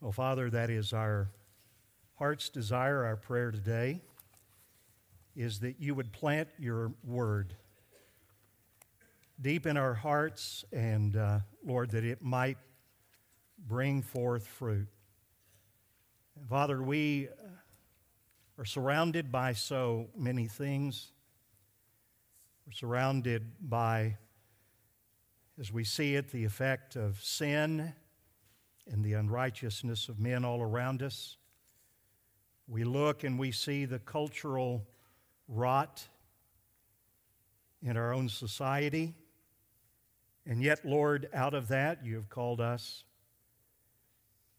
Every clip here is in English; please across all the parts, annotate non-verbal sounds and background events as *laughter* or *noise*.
Well, Father, that is our heart's desire, our prayer today, is that you would plant your word deep in our hearts, and uh, Lord, that it might bring forth fruit. And Father, we are surrounded by so many things. We're surrounded by, as we see it, the effect of sin and the unrighteousness of men all around us. We look and we see the cultural rot in our own society. And yet, Lord, out of that, you have called us.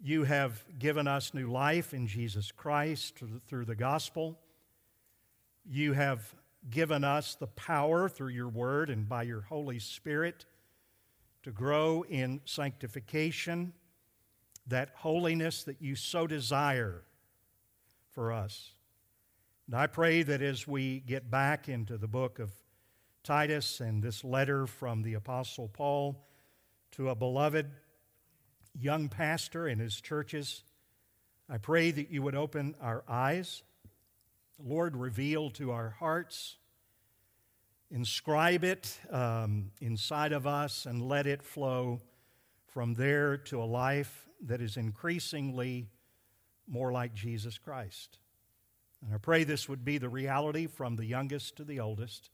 You have given us new life in Jesus Christ through the gospel. You have given us the power through your word and by your Holy Spirit to grow in sanctification that holiness that you so desire for us. And I pray that as we get back into the book of Titus and this letter from the Apostle Paul to a beloved young pastor in his churches, I pray that you would open our eyes. Lord, reveal to our hearts, inscribe it um, inside of us, and let it flow from there to a life that is increasingly more like Jesus Christ. And I pray this would be the reality from the youngest to the oldest.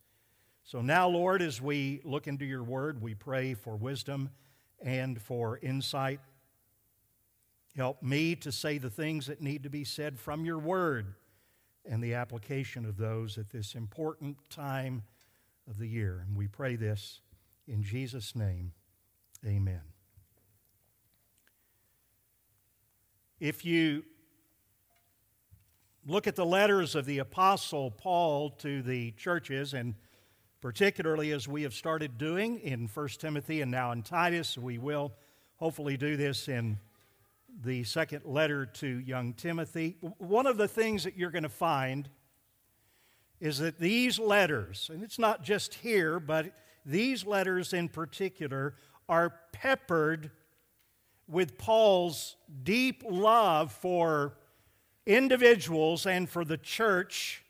So now, Lord, as we look into your word, we pray for wisdom and for insight. Help me to say the things that need to be said from your word and the application of those at this important time of the year. And we pray this in Jesus' name. Amen. If you look at the letters of the Apostle Paul to the churches, and particularly as we have started doing in 1 Timothy and now in Titus, we will hopefully do this in the second letter to young Timothy. One of the things that you're going to find is that these letters, and it's not just here, but these letters in particular, are peppered with Paul's deep love for individuals and for the church,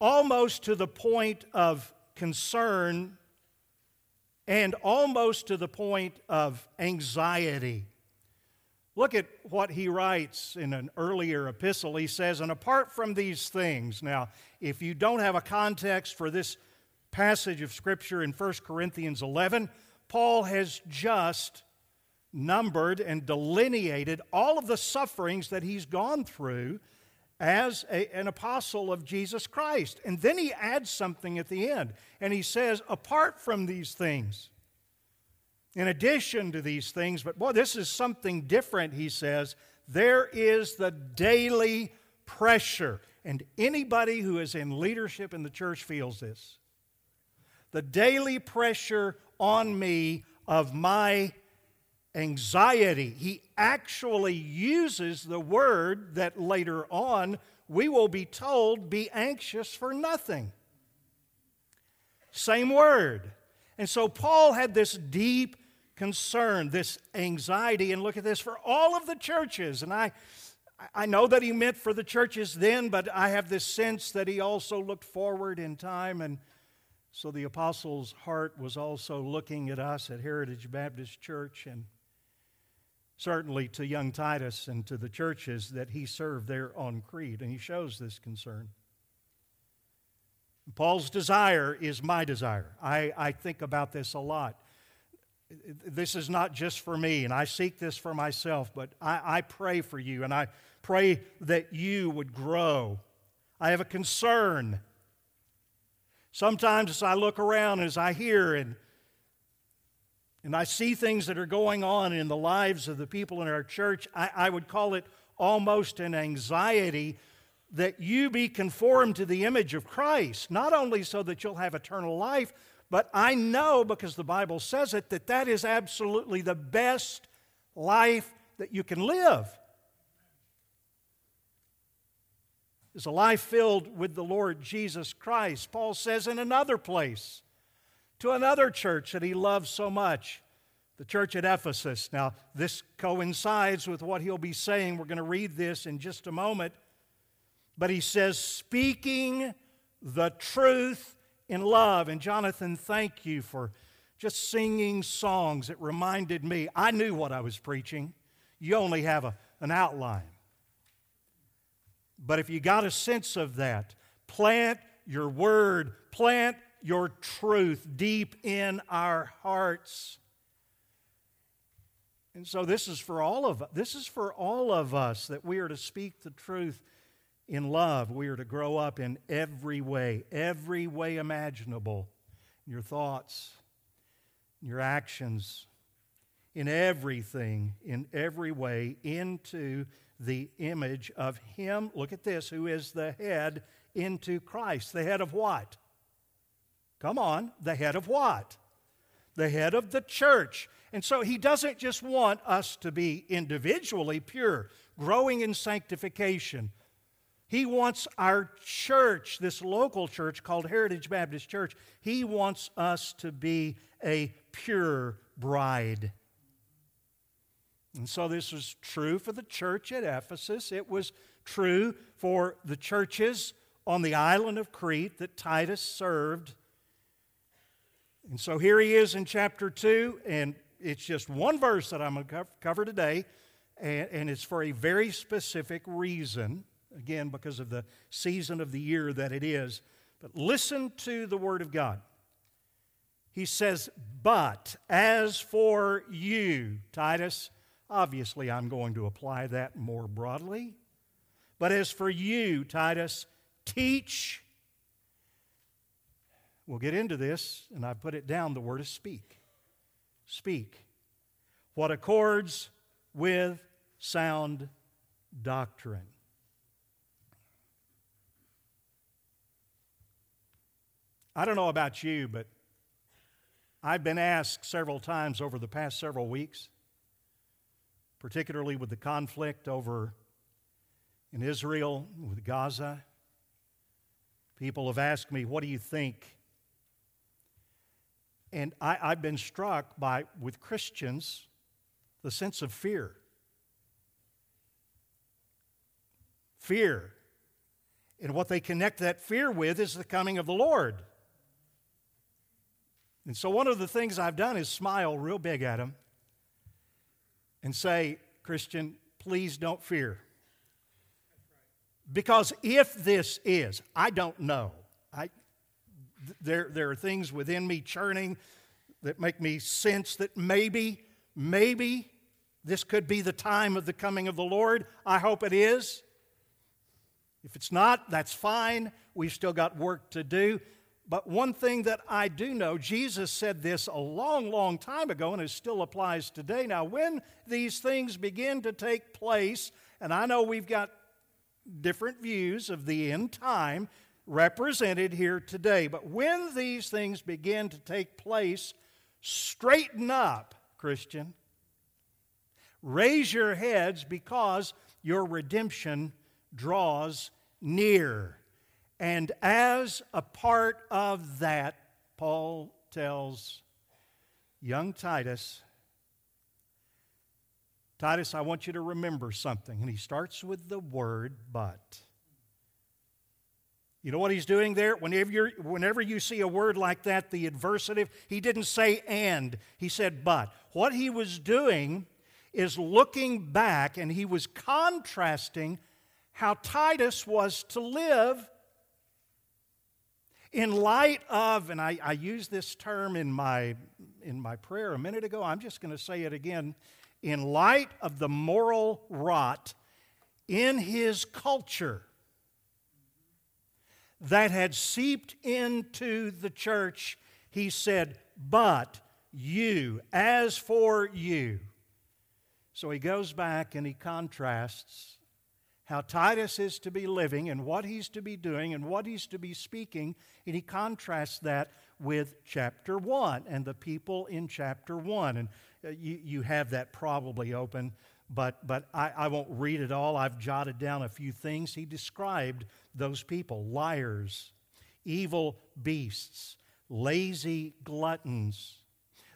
almost to the point of concern and almost to the point of anxiety. Look at what he writes in an earlier epistle. He says, And apart from these things, now, if you don't have a context for this passage of Scripture in 1 Corinthians 11, Paul has just numbered and delineated all of the sufferings that he's gone through as a, an apostle of Jesus Christ. And then he adds something at the end, and he says, apart from these things, in addition to these things, but boy, this is something different, he says, there is the daily pressure. And anybody who is in leadership in the church feels this. The daily pressure on me of my anxiety. He actually uses the word that later on we will be told be anxious for nothing. Same word. And so Paul had this deep concern, this anxiety, and look at this for all of the churches. And I, I know that he meant for the churches then, but I have this sense that he also looked forward in time. And so the apostle's heart was also looking at us at Heritage Baptist Church and certainly to young Titus and to the churches that he served there on Crete, and he shows this concern. Paul's desire is my desire. I, I think about this a lot. This is not just for me, and I seek this for myself, but I, I pray for you, and I pray that you would grow. I have a concern. Sometimes as I look around, as I hear and and I see things that are going on in the lives of the people in our church, I, I would call it almost an anxiety that you be conformed to the image of Christ, not only so that you'll have eternal life, but I know because the Bible says it that that is absolutely the best life that you can live. Is a life filled with the Lord Jesus Christ. Paul says in another place, to another church that he loves so much. the church at Ephesus. Now, this coincides with what he'll be saying. We're going to read this in just a moment. But he says, speaking the truth in love. And Jonathan, thank you for just singing songs. It reminded me, I knew what I was preaching. You only have a, an outline. But if you got a sense of that, plant your word, plant your truth deep in our hearts. And so this is for all of this is for all of us that we are to speak the truth in love. We are to grow up in every way, every way imaginable. Your thoughts, your actions, in everything, in every way, into the image of Him. Look at this, who is the head into Christ. The head of what? Come on, the head of what? The head of the church. And so he doesn't just want us to be individually pure, growing in sanctification. He wants our church, this local church called Heritage Baptist Church, he wants us to be a pure bride. And so this was true for the church at Ephesus. It was true for the churches on the island of Crete that Titus served. And so here he is in chapter 2, and it's just one verse that I'm going to cover today, and, and it's for a very specific reason, again, because of the season of the year that it is. But listen to the Word of God. He says, But as for you, Titus, obviously I'm going to apply that more broadly. But as for you, Titus, teach. We'll get into this, and I put it down the word is speak. Speak. What accords with sound doctrine. I don't know about you, but I've been asked several times over the past several weeks, particularly with the conflict over in Israel with Gaza. People have asked me, What do you think? And I, have been struck by, with Christians, the sense of fear. Fear. And what they connect that fear with is the coming of the Lord. And so, one of the things I've done is smile real big at them and say, Christian, please don't fear. Because if this is, I don't know. There, there are things within me churning that make me sense that maybe, maybe this could be the time of the coming of the Lord. I hope it is. If it's not, that's fine. We've still got work to do. But one thing that I do know, Jesus said this a long, long time ago, and it still applies today. Now, when these things begin to take place, and I know we've got different views of the end time represented here today. But when these things begin to take place, straighten up, Christian. Raise your heads because your redemption draws near. And as a part of that, Paul tells young Titus, Titus, I want you to remember something. And he starts with the word but. You know what he's doing there? Whenever, you whenever you see a word like that, the adversative, he didn't say and, he said but. What he was doing is looking back and he was contrasting how Titus was to live in light of, and I, I used this term in my, in my prayer a minute ago, I'm just going to say it again in light of the moral rot in his culture that had seeped into the church, he said, But you, as for you. So he goes back and he contrasts how Titus is to be living and what he's to be doing and what he's to be speaking, and he contrasts that with chapter 1 and the people in chapter 1. And uh, you, you have that probably open, but, but I, I won't read it all. I've jotted down a few things. He described those people liars, evil beasts, lazy gluttons,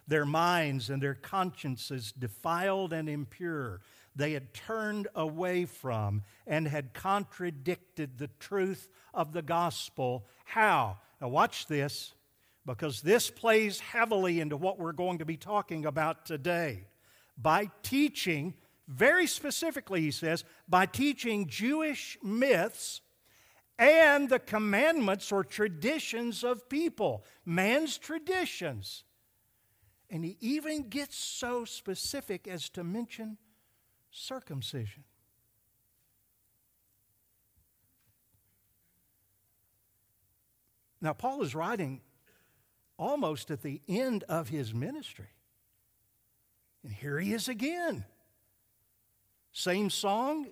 their minds and their consciences defiled and impure. They had turned away from and had contradicted the truth of the gospel. How? Now, watch this, because this plays heavily into what we're going to be talking about today. By teaching, very specifically, he says, by teaching Jewish myths and the commandments or traditions of people, man's traditions. And he even gets so specific as to mention circumcision. Now, Paul is writing almost at the end of his ministry. And here he is again. Same song,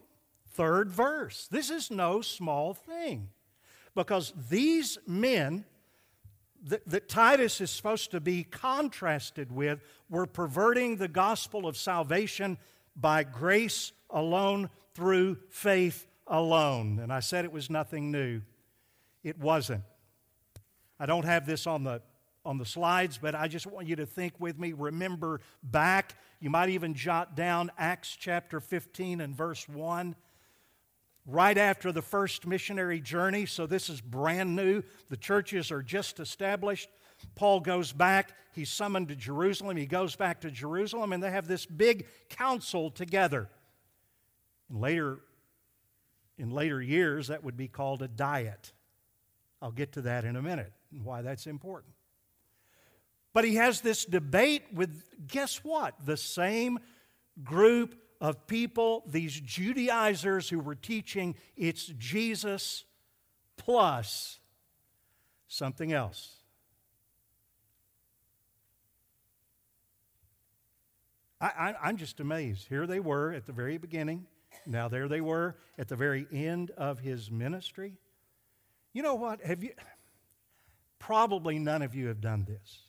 third verse. This is no small thing because these men that, that, Titus is supposed to be contrasted with were perverting the gospel of salvation by grace alone, through faith alone. And I said it was nothing new. It wasn't. I don't have this on the on the slides, but I just want you to think with me. Remember back, you might even jot down Acts chapter 15 and verse 1 right after the first missionary journey, so this is brand new. The churches are just established. Paul goes back, he's summoned to Jerusalem. He goes back to Jerusalem, and they have this big council together. In later, in later years, that would be called a diet. I'll get to that in a minute and why that's important. But he has this debate with, guess what? The same group of people, these Judaizers who were teaching it's Jesus plus something else. I, am just amazed. Here they were at the very beginning. Now there they were at the very end of his ministry. You know what? Have you probably none of you have done this.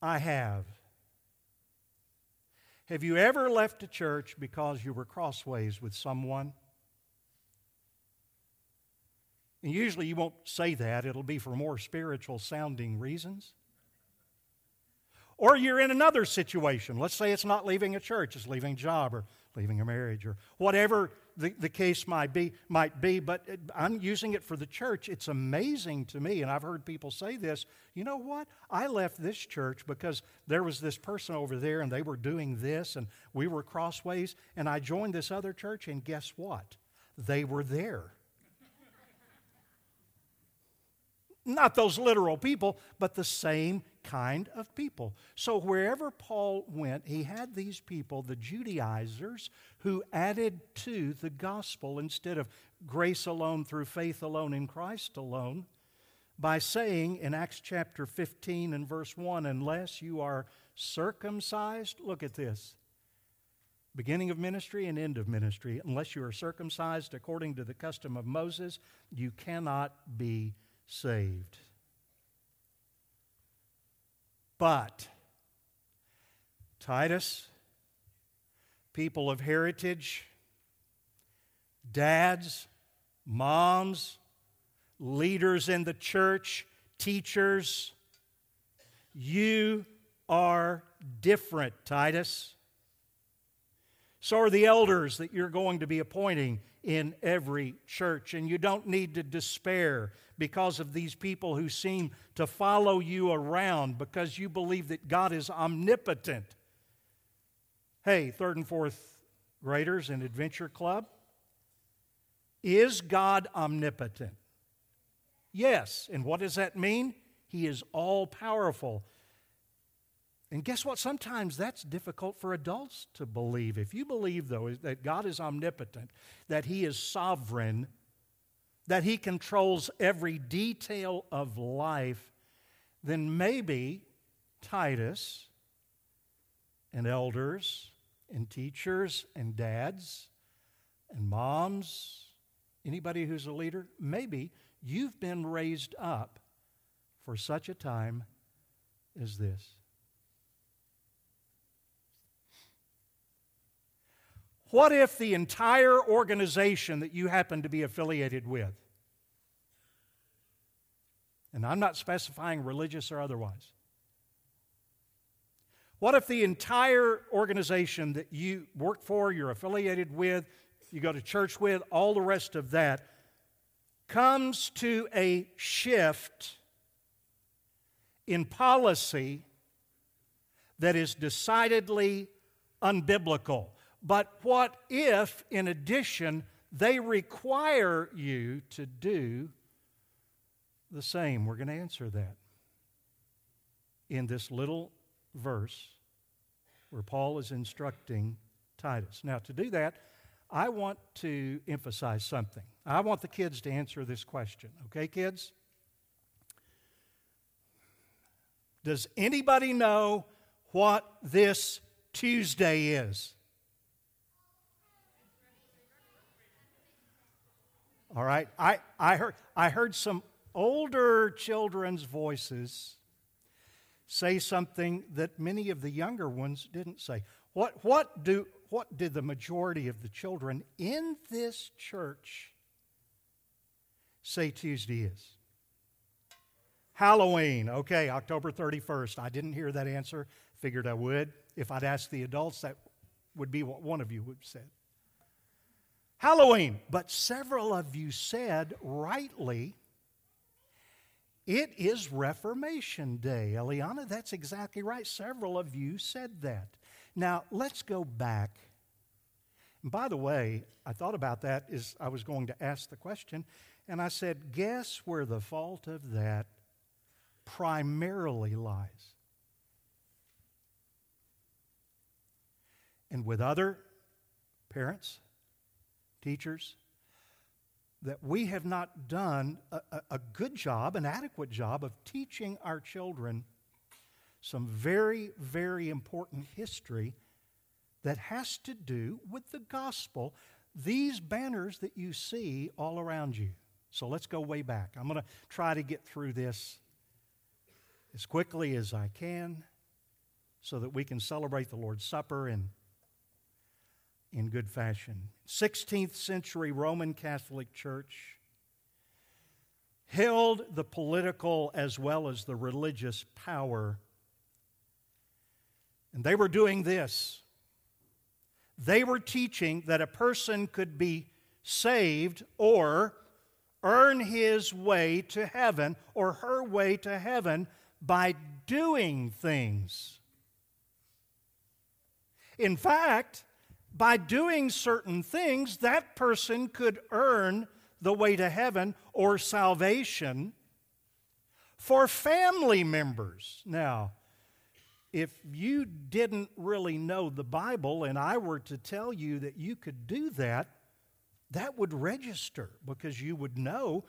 I have. Have you ever left a church because you were crossways with someone? And usually you won't say that, it'll be for more spiritual sounding reasons. Or you're in another situation. Let's say it's not leaving a church, it's leaving a job or leaving a marriage or whatever the, the case might be, might be. But I'm using it for the church. It's amazing to me, and I've heard people say this you know what? I left this church because there was this person over there and they were doing this, and we were crossways, and I joined this other church, and guess what? They were there. *laughs* Not those literal people, but the same kind of people. So wherever Paul went, he had these people, the Judaizers, who added to the gospel instead of grace alone through faith alone in Christ alone by saying in Acts chapter 15 and verse 1 unless you are circumcised, look at this. Beginning of ministry and end of ministry, unless you are circumcised according to the custom of Moses, you cannot be saved. But Titus, people of heritage, dads, moms, leaders in the church, teachers, you are different, Titus. So are the elders that you're going to be appointing in every church. And you don't need to despair because of these people who seem to follow you around because you believe that God is omnipotent. Hey, third and fourth graders in Adventure Club, is God omnipotent? Yes. And what does that mean? He is all powerful. And guess what? Sometimes that's difficult for adults to believe. If you believe, though, that God is omnipotent, that He is sovereign, that He controls every detail of life, then maybe Titus and elders and teachers and dads and moms, anybody who's a leader, maybe you've been raised up for such a time as this. What if the entire organization that you happen to be affiliated with, and I'm not specifying religious or otherwise, What if the entire organization that you work for, you're affiliated with, you go to church with, all the rest of that, comes to a shift in policy that is decidedly unbiblical? But what if, in addition, they require you to do the same? We're going to answer that in this little verse where Paul is instructing Titus. Now, to do that, I want to emphasize something. I want the kids to answer this question. Okay, kids? Does anybody know what this Tuesday is? All right. I, I, heard, I heard some older children's voices say something that many of the younger ones didn't say. What, what, do, what did the majority of the children in this church say Tuesday is? Halloween. Okay, October 31st. I didn't hear that answer. Figured I would. If I'd asked the adults, that would be what one of you would have said. Halloween. But several of you said rightly it is Reformation Day. Eliana, that's exactly right. Several of you said that. Now, let's go back. And by the way, I thought about that as I was going to ask the question, and I said, guess where the fault of that primarily lies? And with other parents, teachers, that we have not done a, a, good job, an adequate job of teaching our children some very, very important history that has to do with the gospel. These banners that you see all around you. So let's go way back. I'm going to try to get through this as quickly as I can so that we can celebrate the Lord's Supper and in good fashion. 16th century Roman Catholic Church held the political as well as the religious power. And they were doing this. They were teaching that a person could be saved or earn his way to heaven or her way to heaven by doing things. In fact, by doing certain things, that person could earn the way to heaven or salvation for family members. Now, if you didn't really know the Bible and I were to tell you that you could do that, that would register because you would know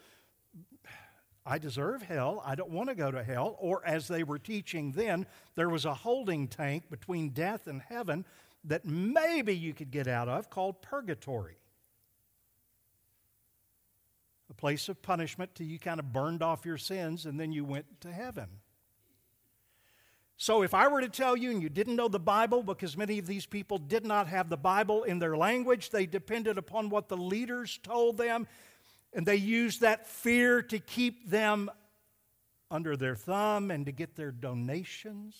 I deserve hell. I don't want to go to hell. Or, as they were teaching then, there was a holding tank between death and heaven that maybe you could get out of called purgatory. A place of punishment till you kind of burned off your sins and then you went to heaven. So, if I were to tell you and you didn't know the Bible, because many of these people did not have the Bible in their language, they depended upon what the leaders told them, and they used that fear to keep them under their thumb and to get their donations.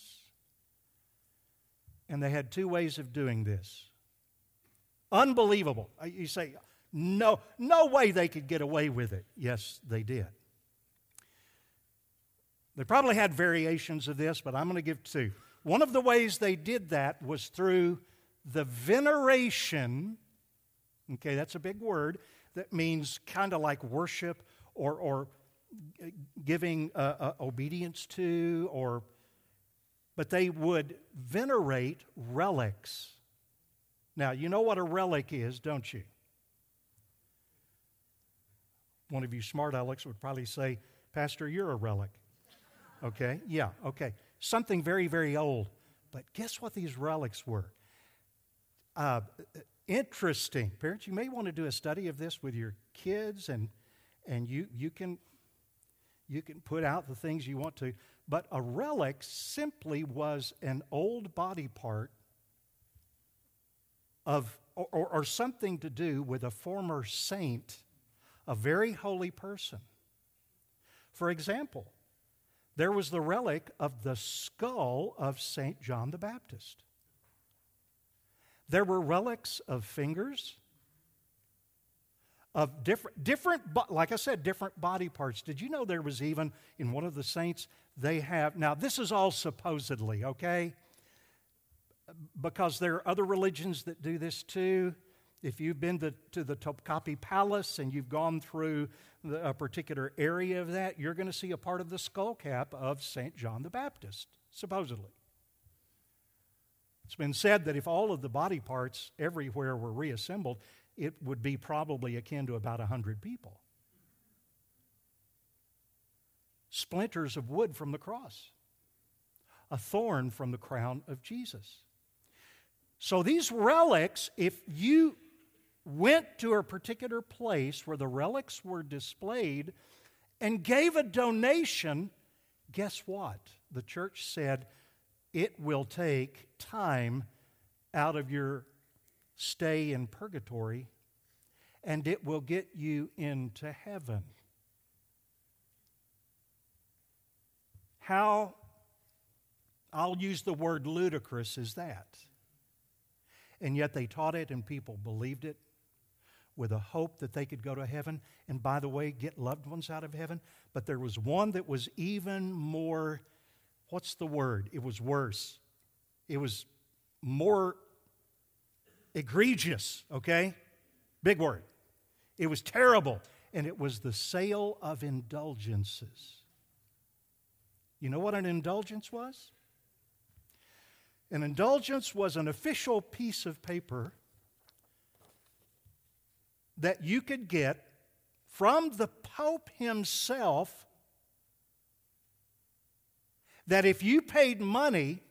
And they had two ways of doing this. Unbelievable. Uh, you say, no, no way they could get away with it. Yes, they did. They probably had variations of this, but I'm going to give two. One of the ways they did that was through the veneration. Okay, that's a big word that means kind of like worship or, or giving uh, uh, obedience to or but they would venerate relics. Now, you know what a relic is, don't you? One of you smart Alex would probably say, Pastor, you're a relic. Okay? Yeah, okay. Something very, very old. But guess what these relics were? Uh, interesting. Parents, you may want to do a study of this with your kids, and, and you, you, can, you can put out the things you want to. But a relic simply was an old body part of, or, or, something to do with a former saint, a very holy person. For example, there was the relic of the skull of St. John the Baptist. There were relics of fingers, of different, different, like I said, different body parts. Did you know there was even in one of the saints, they have, now this is all supposedly, okay? Because there are other religions that do this too. If you've been to, to the Topkapi Palace and you've gone through the, a particular area of that, you're going to see a part of the skull cap of St. John the Baptist, supposedly. It's been said that if all of the body parts everywhere were reassembled, it would be probably akin to about 100 people. Splinters of wood from the cross, a thorn from the crown of Jesus. So these relics, if you went to a particular place where the relics were displayed and gave a donation, guess what? The church said it will take time out of your stay in purgatory and it will get you into heaven. How, I'll use the word ludicrous, is that? And yet they taught it and people believed it with a hope that they could go to heaven and, by the way, get loved ones out of heaven. But there was one that was even more, what's the word? It was worse. It was more egregious, okay? Big word. It was terrible. And it was the sale of indulgences. You know what an indulgence was? An indulgence was an official piece of paper that you could get from the Pope himself that if you paid money,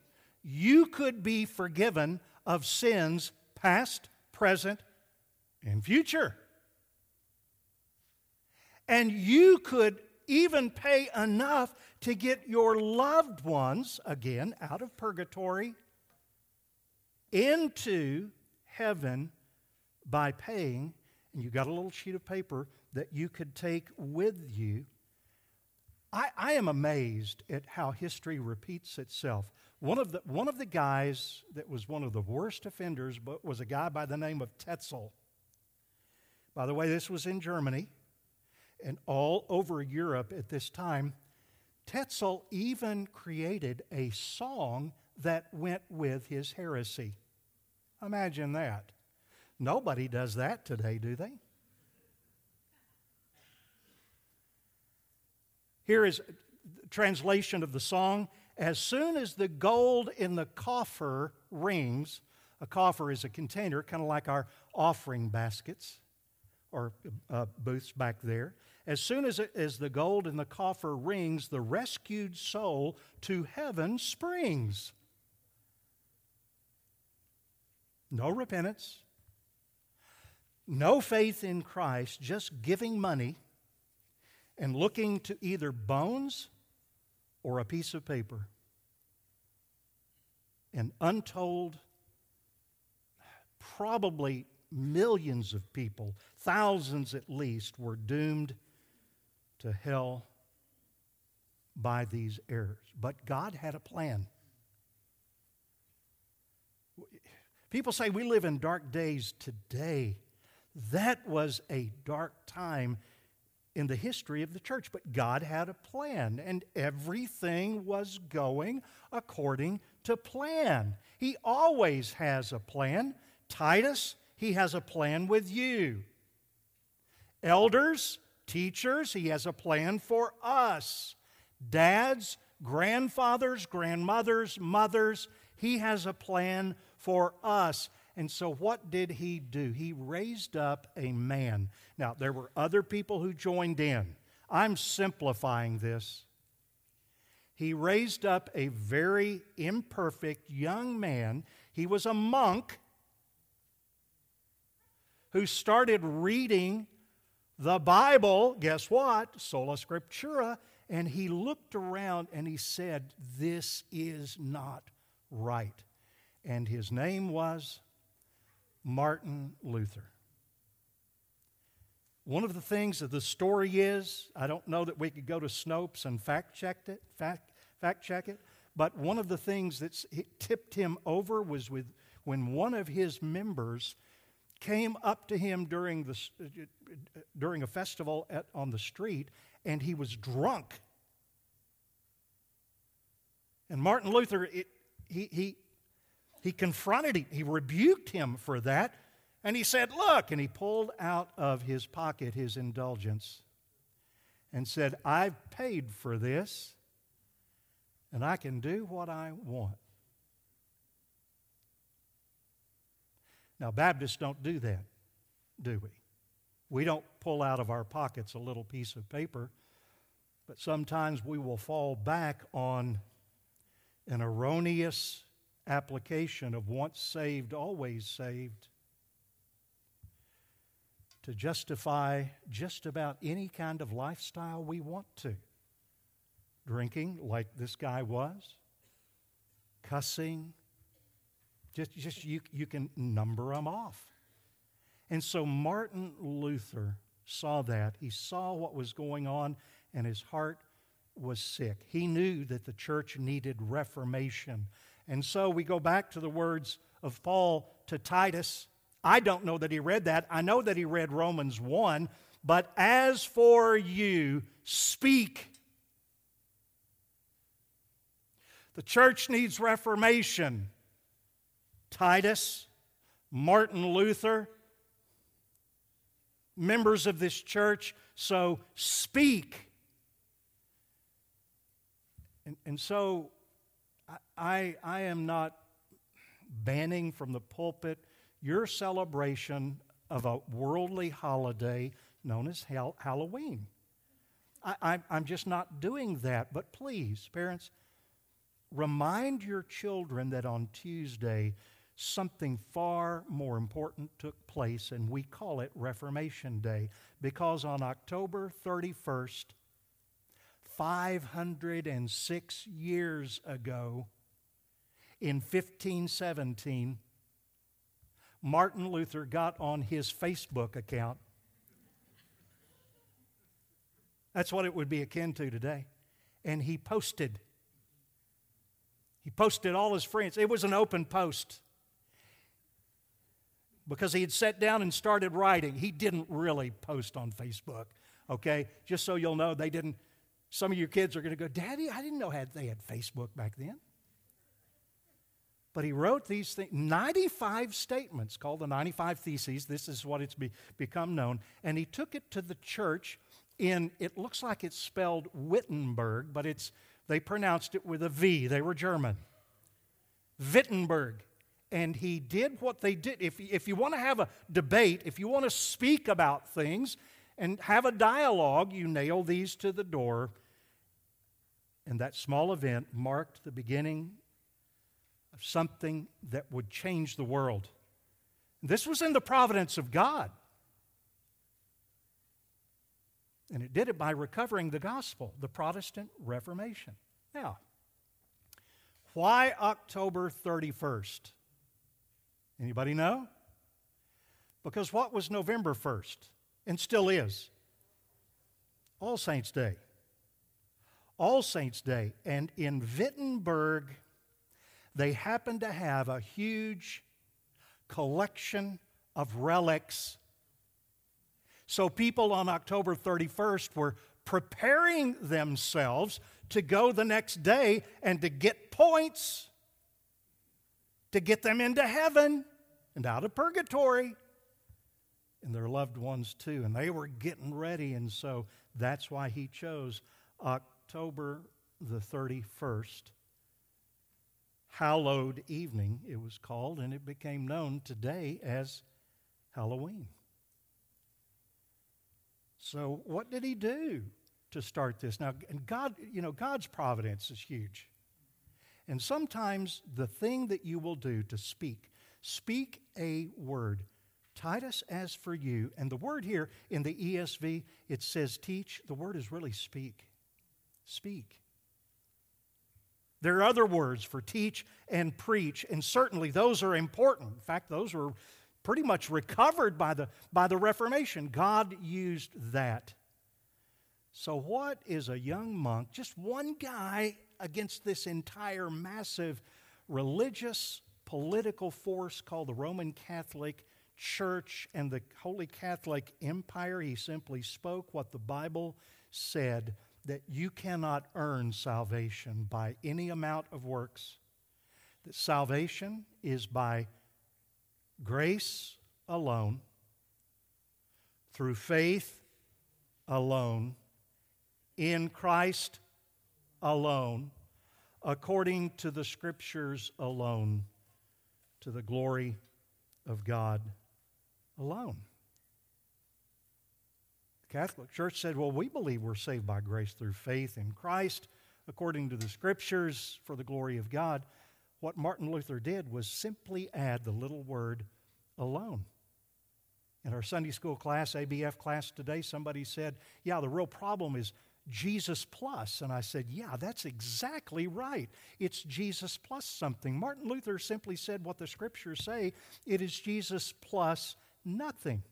you could be forgiven of sins past, present, and future. And you could even pay enough to get your loved ones, again, out of purgatory, into heaven by paying and you got a little sheet of paper that you could take with you. I, I am amazed at how history repeats itself. One of, the, one of the guys that was one of the worst offenders but was a guy by the name of Tetzel. By the way, this was in Germany and all over Europe at this time. Tetzel even created a song that went with his heresy. Imagine that. Nobody does that today, do they? Here is translation of the song. As soon as the gold in the coffer rings, a coffer is a container, kind of like our offering baskets or uh, booths back there. As soon as, it, as the gold in the coffer rings, the rescued soul to heaven springs. No repentance, no faith in Christ, just giving money and looking to either bones or a piece of paper. And untold, probably millions of people, thousands at least, were doomed to hell by these errors. But God had a plan. People say we live in dark days today. That was a dark time in the history of the church, but God had a plan, and everything was going according to plan. He always has a plan. Titus, he has a plan with you. Elders, teachers, he has a plan for us. Dads, grandfathers, grandmothers, mothers, he has a plan for us. And so, what did he do? He raised up a man. Now, there were other people who joined in. I'm simplifying this. He raised up a very imperfect young man. He was a monk who started reading the Bible. Guess what? Sola Scriptura. And he looked around and he said, This is not right. And his name was Martin Luther. One of the things that the story is, I don't know that we could go to Snopes and fact check it, fact, fact check it, but one of the things that tipped him over was with when one of his members came up to him during, the, during a festival at, on the street and he was drunk. And Martin Luther, it, he, he, he confronted him, he rebuked him for that. And he said, Look, and he pulled out of his pocket his indulgence and said, I've paid for this, and I can do what I want. Now, Baptists don't do that, do we? We don't pull out of our pockets a little piece of paper, but sometimes we will fall back on an erroneous application of once saved, always saved to justify just about any kind of lifestyle we want to. Drinking, like this guy was, cussing, just, just you, you can number them off. And so Martin Luther saw that. He saw what was going on, and his heart was sick. He knew that the church needed reformation. And so we go back to the words of Paul to Titus. I don't know that he read that. I know that he read Romans 1. But as for you, speak. The church needs reformation. Titus, Martin Luther, members of this church, so speak. And, and so I, I am not banning from the pulpit your celebration of a worldly holiday known as Halloween. I, am just not doing that. But please, parents, remind your children that on Tuesday, something far more important took place, and we call it Reformation Day because on October 31st, 506 years ago, in 1517, Martin Luther got on his Facebook account. That's what it would be akin to today. And he posted. He posted all his friends. It was an open post because he had sat down and started writing. He didn't really post on Facebook, okay? Just so you'll know, they didn't. Some of your kids are going to go, Daddy, I didn't know they had Facebook back then. But he wrote these things, 95 statements called the 95 Theses. This is what it's be, become known. And he took it to the church in, it looks like it's spelled Wittenberg, but it's, they pronounced it with a V. They were German. Wittenberg and he did what they did. If, if you want to have a debate, if you want to speak about things and have a dialogue, you nail these to the door. And that small event marked the beginning of something that would change the world. This was in the providence of God. And it did it by recovering the gospel, the Protestant Reformation. Now, why October 31st? Anybody know? Because what was November 1st and still is? All Saints' Day. All Saints' Day. And in Wittenberg, they happened to have a huge collection of relics. So people on October 31st were preparing themselves to go the next day and to get points to get them into heaven and out of purgatory. And their loved ones too. And they were getting ready. And so that's why he chose October the 31st. Hallowed evening, it was called, and it became known today as Halloween. So, what did he do to start this? Now, and God, you know, God's providence is huge. And sometimes the thing that you will do to speak, speak a word. Titus, as for you, and the word here in the ESV, it says teach. The word is really speak. Speak. There are other words for teach and preach, and certainly those are important. In fact, those were pretty much recovered by the, by the Reformation. God used that. So, what is a young monk, just one guy against this entire massive religious, political force called the Roman Catholic Church and the Holy Catholic Empire? He simply spoke what the Bible said that you cannot earn salvation by any amount of works, that salvation is by grace alone, through faith alone, in Christ alone, according to the Scriptures alone, to the glory of God alone. The Catholic Church said, Well, we believe we're saved by grace through faith in Christ, according to the Scriptures, for the glory of God. What Martin Luther did was simply add the little word alone. In our Sunday school class, ABF class today, somebody said, Yeah, the real problem is Jesus plus. And I said, Yeah, that's exactly right. It's Jesus plus something. Martin Luther simply said what the scriptures say it is Jesus plus nothing.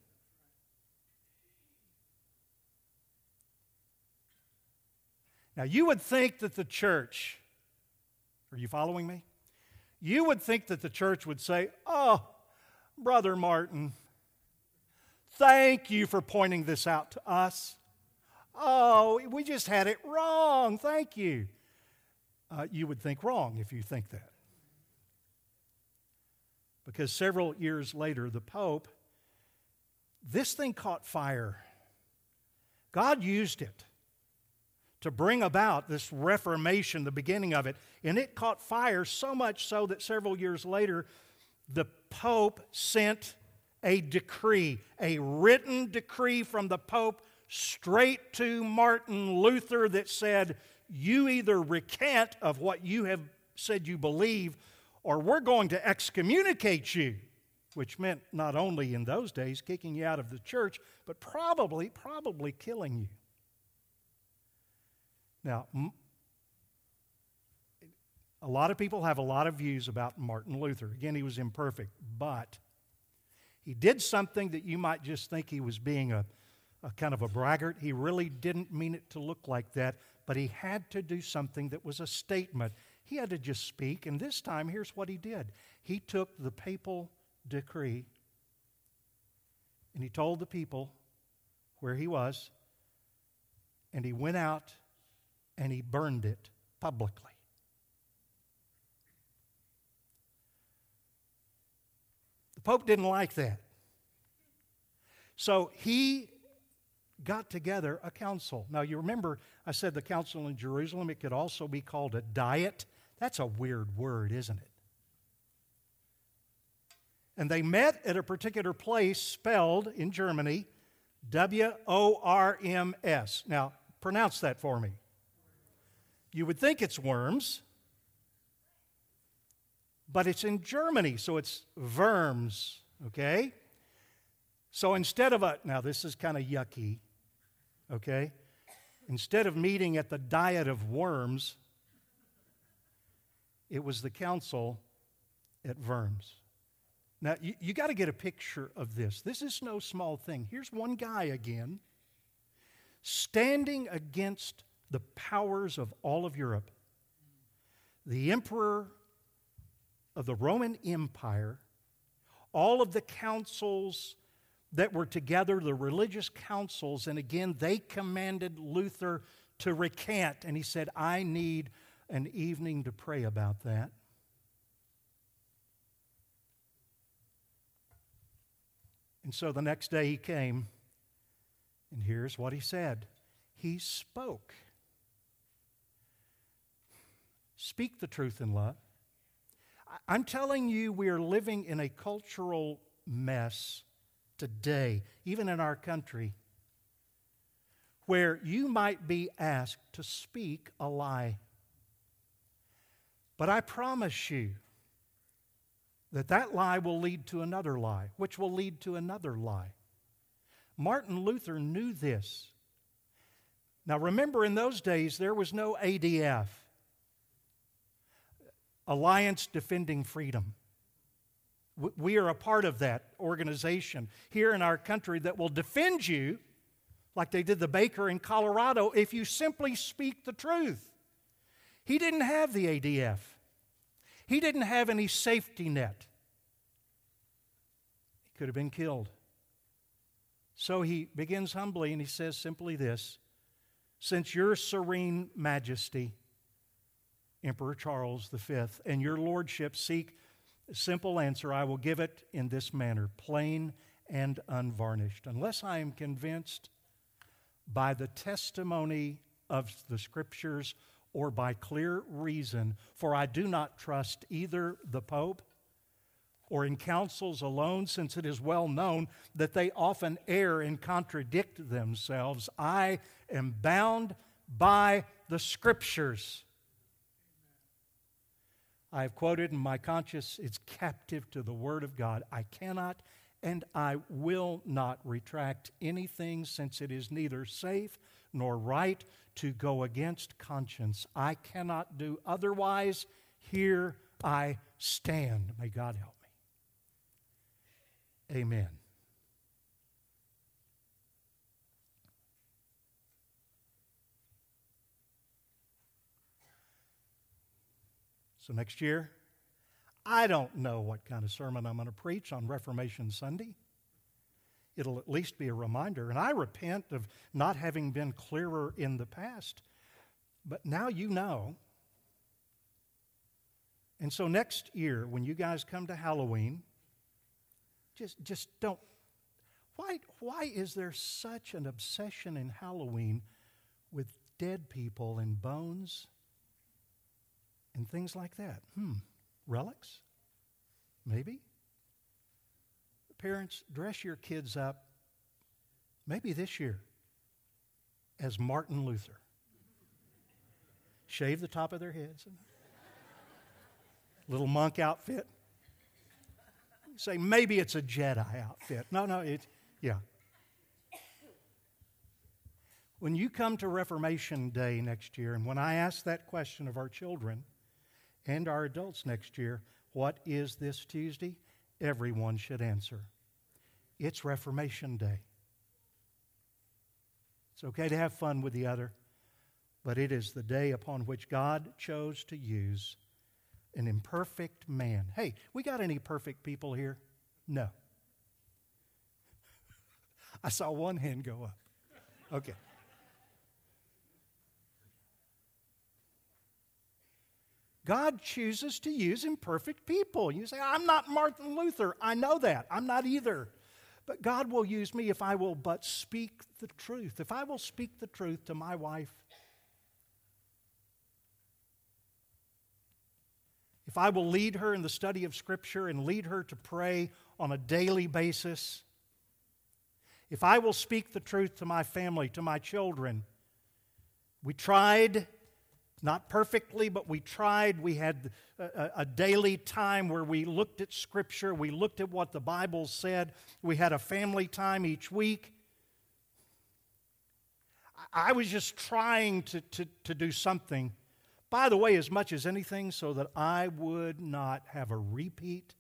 Now, you would think that the church, are you following me? You would think that the church would say, Oh, Brother Martin, thank you for pointing this out to us. Oh, we just had it wrong. Thank you. Uh, you would think wrong if you think that. Because several years later, the Pope, this thing caught fire. God used it to bring about this Reformation, the beginning of it. And it caught fire so much so that several years later, the Pope sent a decree, a written decree from the Pope straight to Martin Luther that said, You either recant of what you have said you believe, or we're going to excommunicate you, which meant not only in those days kicking you out of the church, but probably, probably killing you. Now, a lot of people have a lot of views about Martin Luther. Again, he was imperfect, but he did something that you might just think he was being a a kind of a braggart. He really didn't mean it to look like that, but he had to do something that was a statement. He had to just speak, and this time, here's what he did he took the papal decree and he told the people where he was, and he went out and he burned it publicly. The Pope didn't like that. So he got together a council. Now, you remember I said the council in Jerusalem, it could also be called a diet. That's a weird word, isn't it? And they met at a particular place spelled in Germany W O R M S. Now, pronounce that for me. You would think it's worms, but it's in Germany, so it's Worms, okay? So instead of a, now this is kind of yucky, okay? Instead of meeting at the diet of worms, it was the council at Worms. Now, you, you got to get a picture of this. This is no small thing. Here's one guy again standing against the powers of all of Europe. The emperor of the Roman Empire, all of the councils that were together, the religious councils, and again, they commanded Luther to recant. And he said, I need an evening to pray about that. And so the next day he came, and here's what he said He spoke. Speak the truth in love. I'm telling you, we are living in a cultural mess today, even in our country, where you might be asked to speak a lie. But I promise you that that lie will lead to another lie, which will lead to another lie. Martin Luther knew this. Now, remember, in those days, there was no ADF, Alliance Defending Freedom. We are a part of that organization here in our country that will defend you, like they did the baker in Colorado, if you simply speak the truth. He didn't have the ADF, he didn't have any safety net. He could have been killed. So he begins humbly and he says simply this Since your serene majesty, Emperor Charles V, and your lordship seek simple answer, I will give it in this manner, plain and unvarnished. Unless I am convinced by the testimony of the scriptures or by clear reason, for I do not trust either the Pope or in councils alone, since it is well known that they often err and contradict themselves. I am bound by the Scriptures. I have quoted in my conscience, it's captive to the Word of God. I cannot and I will not retract anything since it is neither safe nor right to go against conscience. I cannot do otherwise. Here I stand. May God help. Me. Amen. So, next year, I don't know what kind of sermon I'm going to preach on Reformation Sunday. It'll at least be a reminder. And I repent of not having been clearer in the past. But now you know. And so, next year, when you guys come to Halloween, just, just don't. Why, why is there such an obsession in Halloween with dead people and bones and things like that? Hmm. Relics? Maybe? Parents, dress your kids up, maybe this year, as Martin Luther. Shave the top of their heads. *laughs* Little monk outfit say maybe it's a Jedi outfit. No, no, it, yeah. When you come to Reformation Day next year, and when I ask that question of our children and our adults next year, what is this Tuesday? Everyone should answer. It's Reformation Day. It's okay to have fun with the other, but it is the day upon which God chose to use an imperfect man. Hey, we got any perfect people here? No. *laughs* I saw one hand go up. Okay. God chooses to use imperfect people. You say, I'm not Martin Luther. I know that. I'm not either. But God will use me if I will but speak the truth. If I will speak the truth to my wife if I will lead her in the study of Scripture and lead her to pray on a daily basis, if I will speak the truth to my family, to my children, we tried, not perfectly, but we tried. We had a, a, daily time where we looked at Scripture, we looked at what the Bible said, we had a family time each week. I was just trying to, to, to do something by the way, as much as anything, so that I would not have a repeat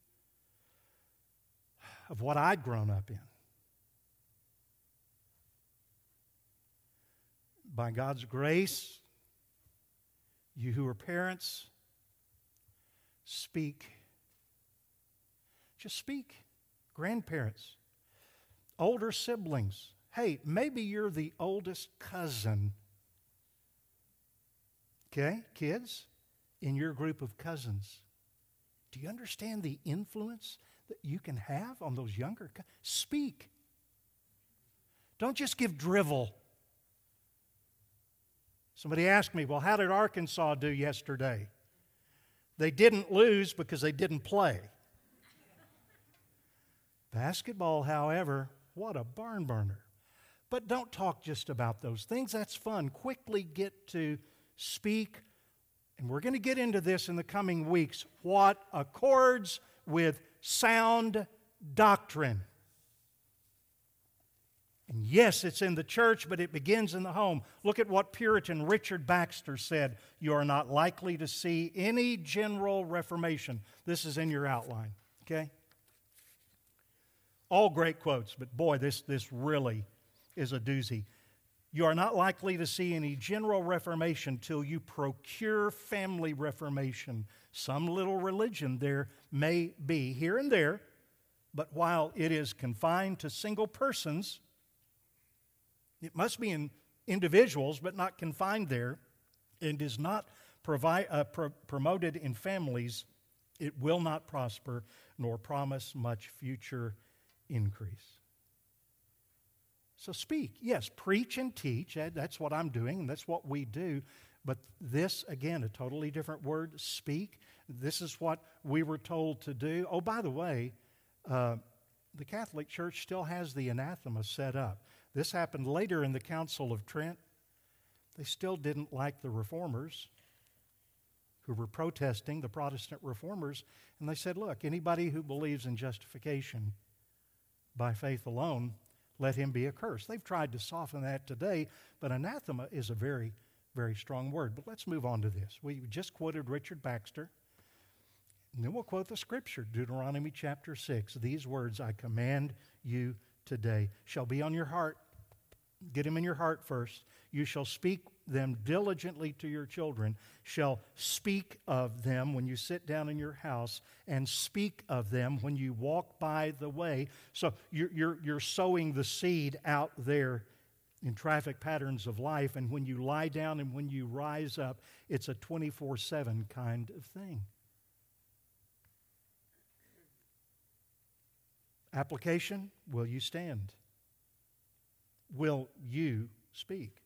of what I'd grown up in. By God's grace, you who are parents, speak. Just speak. Grandparents, older siblings. Hey, maybe you're the oldest cousin Okay, kids, in your group of cousins, do you understand the influence that you can have on those younger? Speak. Don't just give drivel. Somebody asked me, well, how did Arkansas do yesterday? They didn't lose because they didn't play. Basketball, however, what a barn burner. But don't talk just about those things. That's fun. Quickly get to speak, and we're going to get into this in the coming weeks, what accords with sound doctrine. And yes, it's in the church, but it begins in the home. Look at what Puritan Richard Baxter said You are not likely to see any general reformation. This is in your outline, okay? All great quotes, but boy, this, this really is a doozy. You are not likely to see any general reformation till you procure family reformation. Some little religion there may be here and there, but while it is confined to single persons, it must be in individuals, but not confined there, and is not uh, pro- promoted in families, it will not prosper nor promise much future increase. So speak. Yes, preach and teach. That's what I'm doing, and that's what we do. But this, again, a totally different word speak. This is what we were told to do. Oh, by the way, uh, the Catholic Church still has the anathema set up. This happened later in the Council of Trent. They still didn't like the reformers who were protesting, the Protestant reformers, and they said, Look, anybody who believes in justification by faith alone, let him be accursed. They've tried to soften that today, but anathema is a very, very strong word. But let's move on to this. We just quoted Richard Baxter. And then we'll quote the scripture, Deuteronomy chapter 6. These words I command you today shall be on your heart. Get them in your heart first. You shall speak them diligently to your children, shall speak of them when you sit down in your house, and speak of them when you walk by the way. So you're, you're, you're sowing the seed out there in traffic patterns of life, and when you lie down and when you rise up, it's a 24 7 kind of thing. Application Will you stand? Will you speak?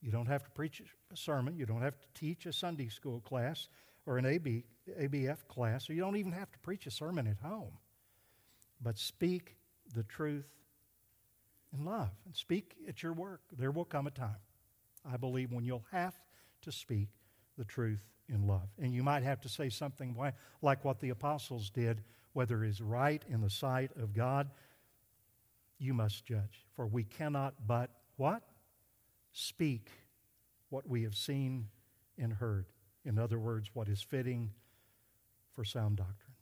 You don't have to preach a sermon. You don't have to teach a Sunday school class or an AB, ABF class, or you don't even have to preach a sermon at home. But speak the truth in love and speak at your work. There will come a time, I believe, when you'll have to speak the truth in love. And you might have to say something like what the apostles did, whether it is right in the sight of God, you must judge. For we cannot but what? speak what we have seen and heard. In other words, what is fitting for sound doctrine.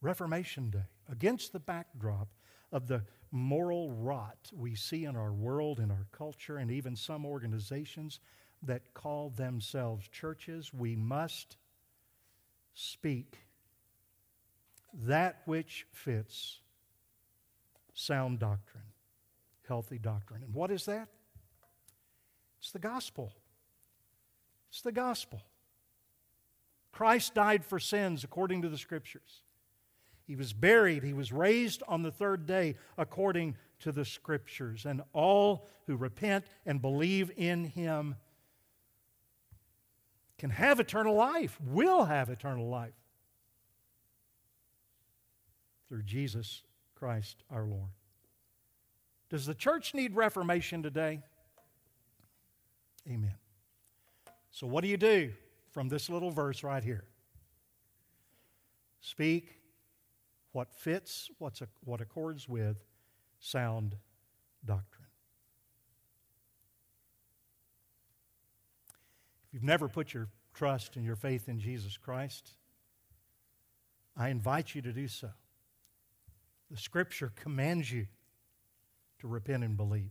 Reformation Day, against the backdrop of the moral rot we see in our world, in our culture, and even some organizations that call themselves churches, we must speak that which fits sound doctrine healthy doctrine. And what is that? It's the gospel. It's the gospel. Christ died for sins according to the scriptures. He was buried. He was raised on the third day according to the scriptures. And all who repent and believe in him can have eternal life, will have eternal life through Jesus Christ our Lord. Does the church need reformation today? Amen. So, what do you do from this little verse right here? Speak what fits, what's a, what accords with sound doctrine. If you've never put your trust and your faith in Jesus Christ, I invite you to do so. The Scripture commands you to repent and believe.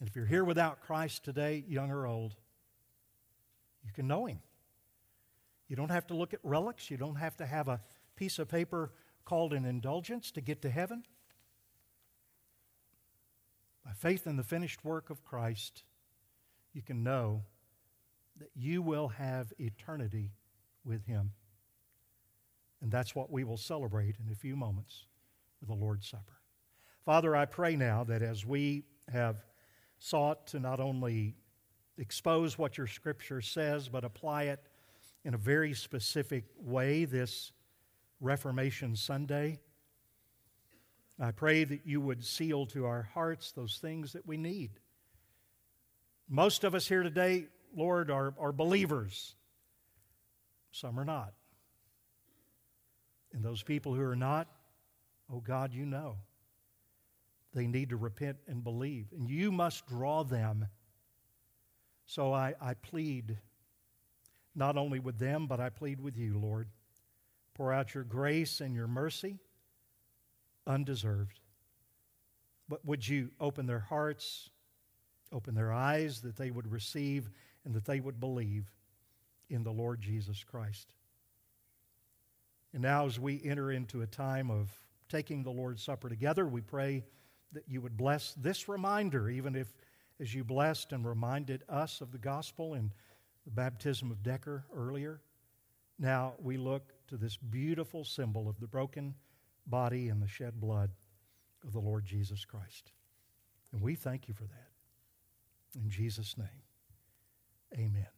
And if you're here without Christ today, young or old, you can know Him. You don't have to look at relics. You don't have to have a piece of paper called an indulgence to get to heaven. By faith in the finished work of Christ, you can know that you will have eternity with Him. And that's what we will celebrate in a few moments with the Lord's Supper. Father, I pray now that as we have sought to not only expose what your scripture says, but apply it in a very specific way this Reformation Sunday, I pray that you would seal to our hearts those things that we need. Most of us here today, Lord, are, are believers. Some are not. And those people who are not, oh God, you know. They need to repent and believe. And you must draw them. So I, I plead not only with them, but I plead with you, Lord. Pour out your grace and your mercy, undeserved. But would you open their hearts, open their eyes that they would receive and that they would believe in the Lord Jesus Christ? And now, as we enter into a time of taking the Lord's Supper together, we pray that you would bless this reminder, even if as you blessed and reminded us of the gospel and the baptism of Decker earlier. Now we look to this beautiful symbol of the broken body and the shed blood of the Lord Jesus Christ. And we thank you for that. In Jesus' name, amen.